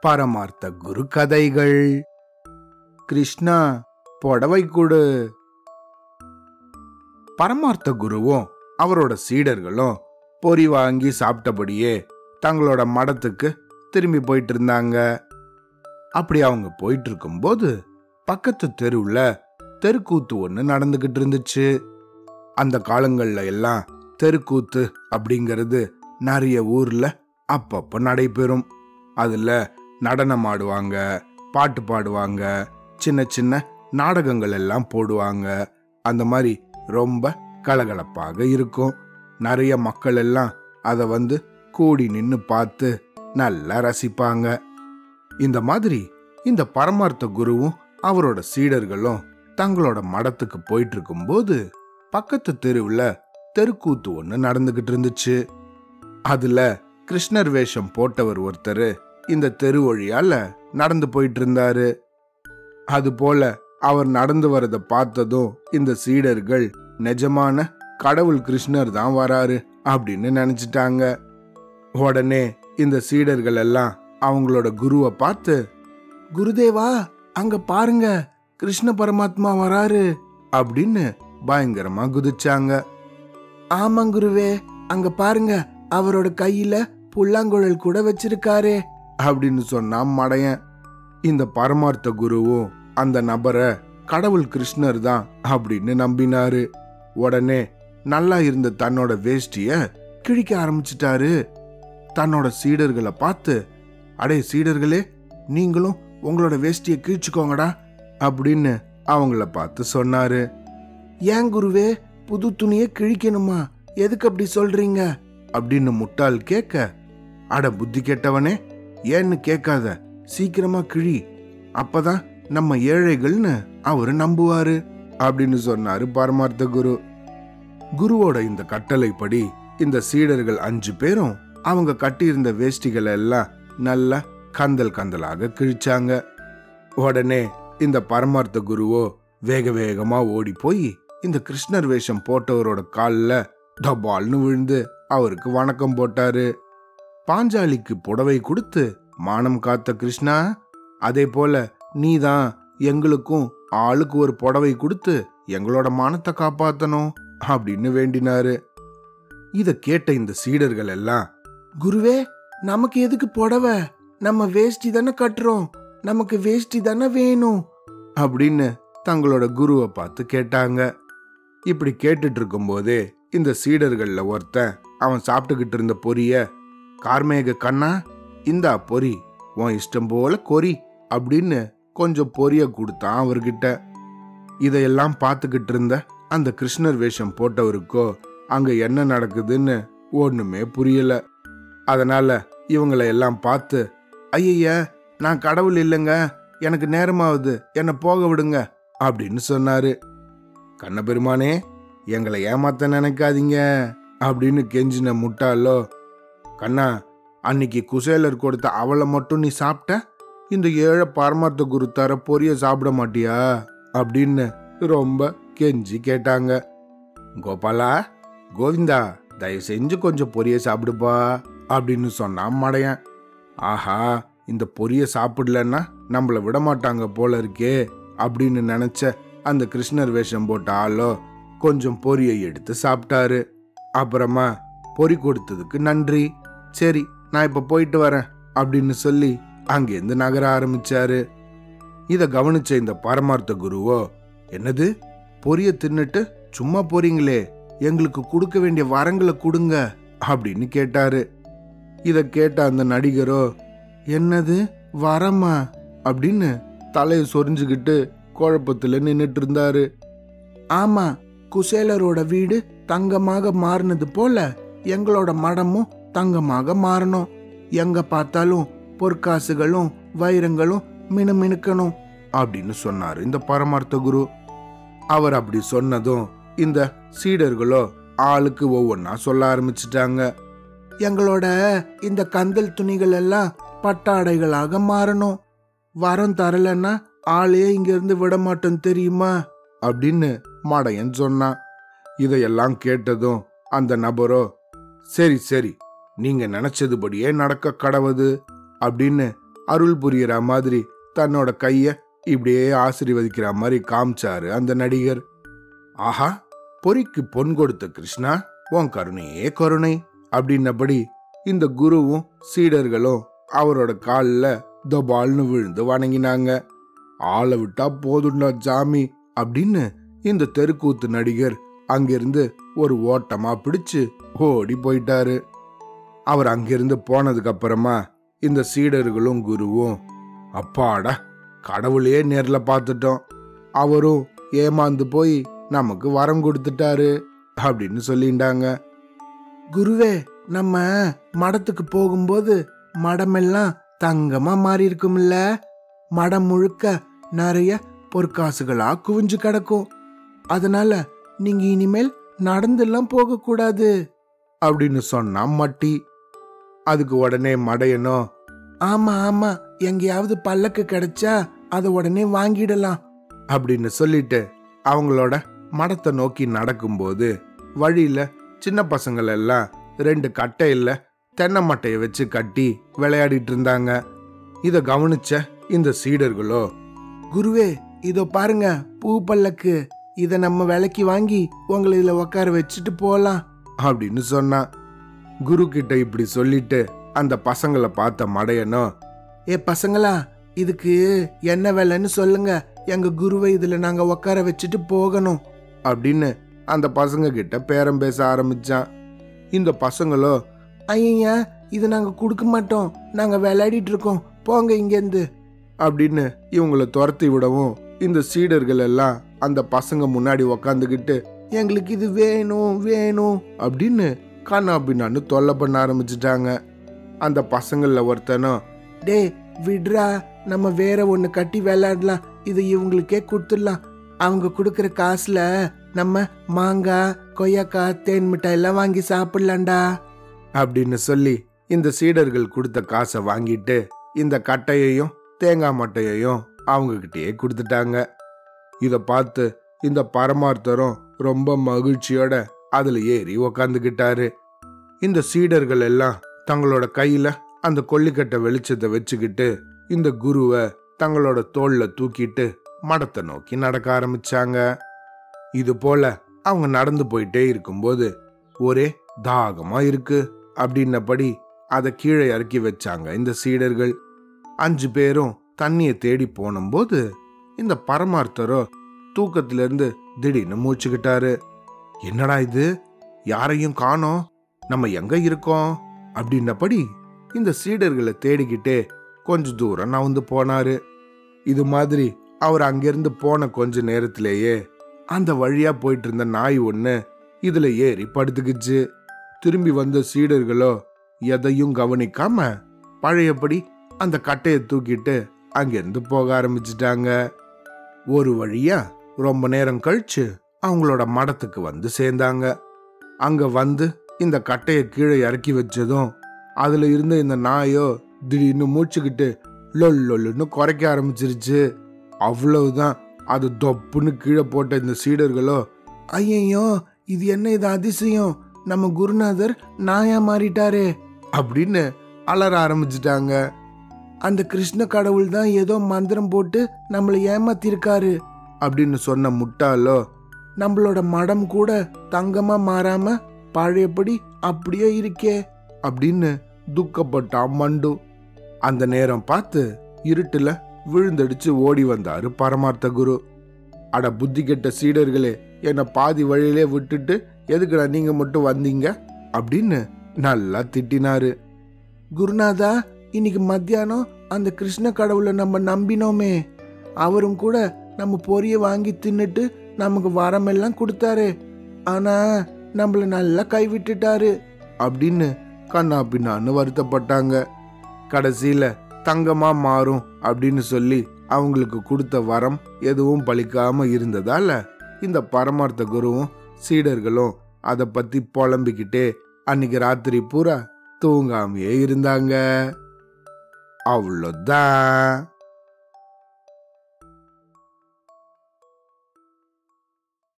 பரமார்த்த குரு கதைகள் கிருஷ்ணா புடவை கொடு. பரமார்த்த குருவும் அவரோட சீடர்களும் பொறி வாங்கி சாப்பிட்டபடியே தங்களோட மடத்துக்கு திரும்பி போயிட்டு இருந்தாங்க அப்படி அவங்க போயிட்டு இருக்கும்போது பக்கத்து தெருவுல தெருக்கூத்து ஒன்று நடந்துகிட்டு இருந்துச்சு அந்த காலங்கள்ல எல்லாம் தெருக்கூத்து அப்படிங்கிறது நிறைய ஊர்ல அப்பப்ப நடைபெறும். அதுல நடனம் ஆடுவாங்க பாட்டு பாடுவாங்க சின்ன சின்ன நாடகங்கள் எல்லாம் போடுவாங்க. அந்த மாதிரி ரொம்ப கலகலப்பாக இருக்கும். நிறைய மக்கள் எல்லாம் அதை வந்து கூடி நின்று பார்த்து நல்லா ரசிப்பாங்க. இந்த மாதிரி இந்த பரமார்த்த குருவும் அவரோட சீடர்களும் தங்களோட மடத்துக்கு போயிட்டு இருக்கும்போது பக்கத்து தெருவுல தெருக்கூத்து ஒன்று நடந்துகிட்டு இருந்துச்சு. அதுல கிருஷ்ணர் வேஷம் போட்டவர் ஒருத்தர் இந்த தெரு வழியால நடந்து போயிட்டு இருந்தாரு அதுபோல அவர் நடந்து வரத பார்த்ததும் இந்த சீடர்கள் நிஜமான கடவுள் கிருஷ்ணர் தான் வராரு அப்படின்னு நினைச்சிட்டாங்க. உடனே இந்த சீடர்கள் எல்லாம் அவங்களோட குருவை பார்த்து குருதேவா அங்க பாருங்க கிருஷ்ண பரமாத்மா வராரு அப்படின்னு பயங்கரமா குதிச்சாங்க. ஆமாங்க குருவே அங்க பாருங்க அவரோட கையில புல்லாங்குழல் கூட வச்சிருக்காரே. அப்படின்னு சொன்னான் மடையன் இந்த பரமார்த்த குருவும் அந்த நபரை கடவுள் கிருஷ்ணர் தான் அப்படின்னு நம்பினாரு. உடனே நல்லா இருந்த தன்னோட வேஷ்டிய கிழிக்க ஆரம்பிச்சிட்டாரு. தன்னோட சீடர்களை பார்த்து அடே சீடர்களே நீங்களும் உங்களோட வேஷ்டியை கிழிச்சுக்கோங்கடா அப்படின்னு அவங்கள பார்த்து சொன்னாரு. ஏன் குருவே புது துணியை கிழிக்கணுமா? எதுக்கு அப்படி சொல்றீங்க? அப்படின்னு முட்டாள் கேட்க அட புத்தி கெட்டவனே ஏன்னு கேட்காத சீக்கிரமா கிழி. அப்பதான் நம்ம ஏழைகள்னு அவரு நம்புவாரு அப்படின்னு சொன்னாரு பரமார்த்த குரு. குருவோட இந்த கட்டளைப்படி இந்த சீடர்கள் அஞ்சு பேரும் அவங்க கட்டியிருந்த வேஷ்டிகளை எல்லாம் நல்லா கந்தல் கந்தலாக கிழிச்சாங்க. உடனே இந்த பரமார்த்த குருவோ வேக வேகமா ஓடி போய் இந்த கிருஷ்ணர் வேஷம் போட்டவரோட கால்ல டபால்னு விழுந்து அவருக்கு வணக்கம் போட்டாரு. பாஞ்சாலிக்கு புடவை கொடுத்து மானம் காத்த கிருஷ்ணா அதே போல நீதான் எங்களுக்கும் ஆளுக்கு ஒரு புடவை கொடுத்து எங்களோட மானத்தை காப்பாத்தணும் அப்படின்னு வேண்டினாரு. இத கேட்ட இந்த சீடர்கள் எல்லாம் குருவே நமக்கு எதுக்கு புடவை? நம்ம வேஷ்டி தானே கட்டுறோம். நமக்கு வேஷ்டி தானே வேணும் அப்படின்னு தங்களோட குருவை பார்த்து கேட்டாங்க. இப்படி கேட்டுட்டு இருக்கும்போதே இந்த சீடர்களில் ஒருத்தன் அவன் சாப்பிட்டுக்கிட்டு இருந்த பொரிய கார்மேக கண்ணா இந்தா பொறி உன் இஷ்டம் போல கொறி அப்படின்னு கொஞ்சம் பொரிய கொடுத்தான் அவர்கிட்ட. இதையெல்லாம் பார்த்துக்கிட்டு இருந்த அந்த கிருஷ்ணர் வேஷம் போட்டவருக்கோ அங்க என்ன நடக்குதுன்னு ஒண்ணுமே புரியல. அதனால இவங்களை எல்லாம் பார்த்து ஐய நான் கடவுள் இல்லைங்க. எனக்கு நேரமாவது என்னை போக விடுங்க அப்படின்னு சொன்னாரு. கண்ணபெருமானே எங்களை ஏமாத்த நினைக்காதீங்க அப்படின்னு கெஞ்சின முட்டாளோ கண்ணா அன்னைக்கு குசேலர் கொடுத்த அவளை மட்டும் நீ சாப்பிட்ட? இந்த ஏழை பரமார்த்த குரு தர பொரிய சாப்பிட மாட்டியா? அப்படின்னு ரொம்ப கெஞ்சி கேட்டாங்க. கோபாலா கோவிந்தா தயவு செஞ்சு கொஞ்சம் பொரிய சாப்பிடுப்பா அப்படின்னு சொன்னான் மடையன். ஆஹா இந்த பொரிய சாப்பிடலன்னா நம்மள விட மாட்டாங்க போல இருக்கே அப்படின்னு நினைச்ச அந்த கிருஷ்ணர் வேஷம் போட்ட ஆளோ கொஞ்சம் பொரியை எடுத்து சாப்பிட்டாரு. அப்புறமா பொரி கொடுத்ததுக்கு நன்றி. சரி நான் இப்ப போயிட்டு வரேன் அப்படின்னு சொல்லி அங்கேருந்து நகர ஆரம்பிச்சாரு. இதை கவனிச்ச இந்த பரமார்த்த குருவோ என்னது? பொரிய தின்னுட்டு சும்மா போறீங்களே? எங்களுக்கு கொடுக்க வேண்டிய வரங்களை கொடுங்க அப்படின்னு கேட்டாரு. இதை கேட்ட அந்த நடிகரோ என்னது? வரமா? அப்படின்னு தலையை சொரிஞ்சுக்கிட்டு குழப்பத்தில் நின்றுட்டு இருந்தாரு. ஆமா குசேலரோட வீடு தங்கமாக மாறினது போல எங்களோட மடமும் தங்கமாக மாறணும். எங்க பார்த்தாலும் பொற்காசுகளும் வைரங்களும் மினுமினுக்கணும் அப்படின்னு சொன்னார் இந்த பரமார்த்த குரு. அவர் அப்படி சொன்னதும் இந்த சீடர்களோ ஆளுக்கு ஒவ்வொன்னா சொல்ல ஆரம்பிச்சிட்டாங்க. எங்களோட இந்த கந்தல் துணிகள் எல்லாம் பட்டாடைகளாக மாறணும். வரம் தரலன்னா ஆளையே இங்க இருந்து விட மாட்டோம் தெரியுமா? அப்படின்னு மடையன் சொன்னான். இதையெல்லாம் கேட்டதும் அந்த நபரோ சரி சரி நீங்க நினைச்சதுபடியே நடக்க கடவுது அப்படின்னு அருள் புரியற மாதிரி தன்னோட கைய இப்படியே ஆசீர்வதிக்கிற மாதிரி காமிச்சாரு அந்த நடிகர். ஆஹா பொறிக்கு பொன் கொடுத்த கிருஷ்ணா உன் கருணையே கருணை அப்படின்னபடி இந்த குருவும் சீடர்களும் அவரோட காலில் தபால்னு விழுந்து வணங்கினாங்க. ஆளை விட்டா போதுண்டா ஜாமி அப்படின்னு இந்த தெருக்கூத்து நடிகர் அங்கிருந்து ஒரு ஓட்டமா பிடிச்சு ஓடி போயிட்டாரு. அவர் அங்கிருந்து போனதுக்கு அப்புறமா இந்த சீடர்களும் குருவும் அப்பாடா கடவுளையே நேர்ல பார்த்துட்டோம். அவரும் ஏமாந்து போய் நமக்கு வரம் கொடுத்துட்டாரு அப்படின்னு சொல்லிண்டாங்க குருவே நம்ம மடத்துக்கு போகும்போது மடமெல்லாம் தங்கமா மாறி இருக்கும்ல மடம் முழுக்க நிறைய பொற்காசுகளா குவிஞ்சு கிடக்கும். அதனால நீங்க இனிமேல் நடந்தெல்லாம் போக கூடாது அப்படின்னு சொன்னா மட்டி. அதுக்கு உடனே மடையனும் ஆமா ஆமா எங்கேயாவது பல்லக்கு கிடைச்சா அதை உடனே வாங்கிடலாம். அப்படின்னு சொல்லிட்டு அவங்களோட மடத்தை நோக்கி நடக்கும்போது வழியில சின்ன பசங்கள் எல்லாம் ரெண்டு கட்டையில தென்னை மட்டையை வச்சு கட்டி விளையாடிட்டு இருந்தாங்க. இதை கவனிச்ச இந்த சீடர்களோ குருவே இதோ பாருங்க பூ பல்லக்கு. இத நம்ம விலைக்கு வாங்கி உங்களை இதுல உட்கார வச்சுட்டு போலாம் அப்படின்னு சொன்னான் குரு கிட்ட இப்படி சொல்லிட்டு அந்த பசங்களை பார்த்த மடையனும் ஏ பசங்களா இதுக்கு என்ன வேலைன்னு சொல்லுங்க. எங்க குருவை இதுல நாங்க உட்கார வச்சுட்டு போகணும். அப்படின்னு அந்த பசங்க கிட்ட பேரம் பேச ஆரம்பிச்சான். இந்த பசங்களோ ஐயா இது நாங்க கொடுக்க மாட்டோம். நாங்க விளையாடிட்டு இருக்கோம். போங்க இங்கேருந்து அப்படின்னு இவங்களை துரத்தி விடவும் இந்த சீடர்கள் எல்லாம் அந்த பசங்க முன்னாடி உக்காந்துக்கிட்டு எங்களுக்கு இது வேணும் வேணும் அப்படின்னு கண்ணா பின்னான்னு தொல்லை பண்ண ஆரம்பிச்சிட்டாங்க. அந்த பசங்கள்ல ஒருத்தனும் டே விட்ரா நம்ம வேற ஒன்று கட்டி விளையாடலாம். இது இவங்களுக்கே கொடுத்துடலாம். அவங்க கொடுக்குற காசுல நம்ம மாங்காய் கொய்யாக்காய் தேன் மிட்டாய் எல்லாம் வாங்கி சாப்பிடலாம்டா. அப்படின்னு சொல்லி இந்த சீடர்கள் கொடுத்த காசை வாங்கிட்டு இந்த கட்டையையும் தேங்காய் மட்டையையும் அவங்கக்கிட்டே கொடுத்துட்டாங்க. இதை பார்த்து இந்த பரமார்த்தரும் ரொம்ப மகிழ்ச்சியோட அதில் ஏறி உக்காந்துக்கிட்டாரு. இந்த சீடர்கள் எல்லாம் தங்களோட கையில அந்த கொல்லிக்கட்டை வெளிச்சத்தை வச்சுக்கிட்டு இந்த குருவை தங்களோட தோல்ல தூக்கிட்டு மடத்தை நோக்கி நடக்க ஆரம்பிச்சாங்க. இது போல அவங்க நடந்து போயிட்டே இருக்கும்போது ஒரே தாகமா இருக்கு அப்படின்னபடி அதை கீழே இறக்கி வச்சாங்க இந்த சீடர்கள். அஞ்சு பேரும் தண்ணியை தேடி போனபோது இந்த பரமார்த்தரோ தூக்கத்திலிருந்து திடீர்னு மூச்சுக்கிட்டாரு. என்னடா இது? யாரையும் காணோம் நம்ம எங்க இருக்கோம்? அப்படின்னபடி இந்த சீடர்களை தேடிக்கிட்டே கொஞ்ச தூரம் நவுந்து போனாரு. இது மாதிரி அவர் அங்கிருந்து போன கொஞ்ச நேரத்திலேயே அந்த வழியா போயிட்டு இருந்த நாய் ஒண்ணு இதுல ஏறி படுத்துக்கிச்சு. திரும்பி வந்த சீடர்களோ எதையும் கவனிக்காம பழையபடி அந்த கட்டையை தூக்கிட்டு அங்கேருந்து போக ஆரம்பிச்சிட்டாங்க. ஒரு வழியா ரொம்ப நேரம் கழிச்சு அவங்களோட மடத்துக்கு வந்து சேர்ந்தாங்க. அங்க வந்து இந்த கட்டையை கீழே இறக்கி வச்சதும் அதுல இருந்த இந்த நாயோ திடீர்னு மூச்சுக்கிட்டு லொல் லொல்லுன்னு குறைக்க ஆரம்பிச்சிருச்சு. அவ்வளவுதான். அது தொப்புன்னு கீழே போட்ட இந்த சீடர்களோ ஐயையோ இது என்ன இது அதிசயம்? நம்ம குருநாதர் நாயா மாறிட்டாரே அப்படின்னு அலற ஆரம்பிச்சிட்டாங்க. அந்த கிருஷ்ண கடவுள் தான் ஏதோ மந்திரம் போட்டு நம்மளை ஏமாத்திருக்காரு. அப்படின்னு சொன்ன முட்டாளோ நம்மளோட மடம் கூட தங்கமா மாறாம பழையபடி அப்படியே இருக்கே அப்படின்னு துக்கப்பட்டான் மண்டு. அந்த நேரம் பார்த்து இருட்டுல விழுந்தடிச்சு ஓடி வந்தாரு பரமார்த்த குரு. அட புத்தி கெட்ட சீடர்களே என்னை பாதி வழியிலே விட்டுட்டு எதுக்குடா நீங்க மட்டும் வந்தீங்க? அப்படின்னு நல்லா திட்டினாரு. குருநாதா இன்னைக்கு மத்தியானம் அந்த கிருஷ்ண கடவுளை நம்ம நம்பினோமே. அவரும் கூட நம்ம பொரிய வாங்கி தின்னுட்டு நமக்கு வரமெல்லாம் கொடுத்தாரு. ஆனா நம்மள நல்லா கைவிட்டுட்டாரு. அப்படின்னு கண்ணா பின்னான்னு வருத்தப்பட்டாங்க. கடைசியில தங்கமா மாறும் அப்படின்னு சொல்லி அவங்களுக்கு கொடுத்த வரம் எதுவும் பலிக்காம இருந்ததால இந்த பரமார்த்த குருவும் சீடர்களும் அதை பத்தி புலம்பிக்கிட்டே அன்னைக்கு ராத்திரி பூரா தூங்காமையே இருந்தாங்க. அவ்வளோதான்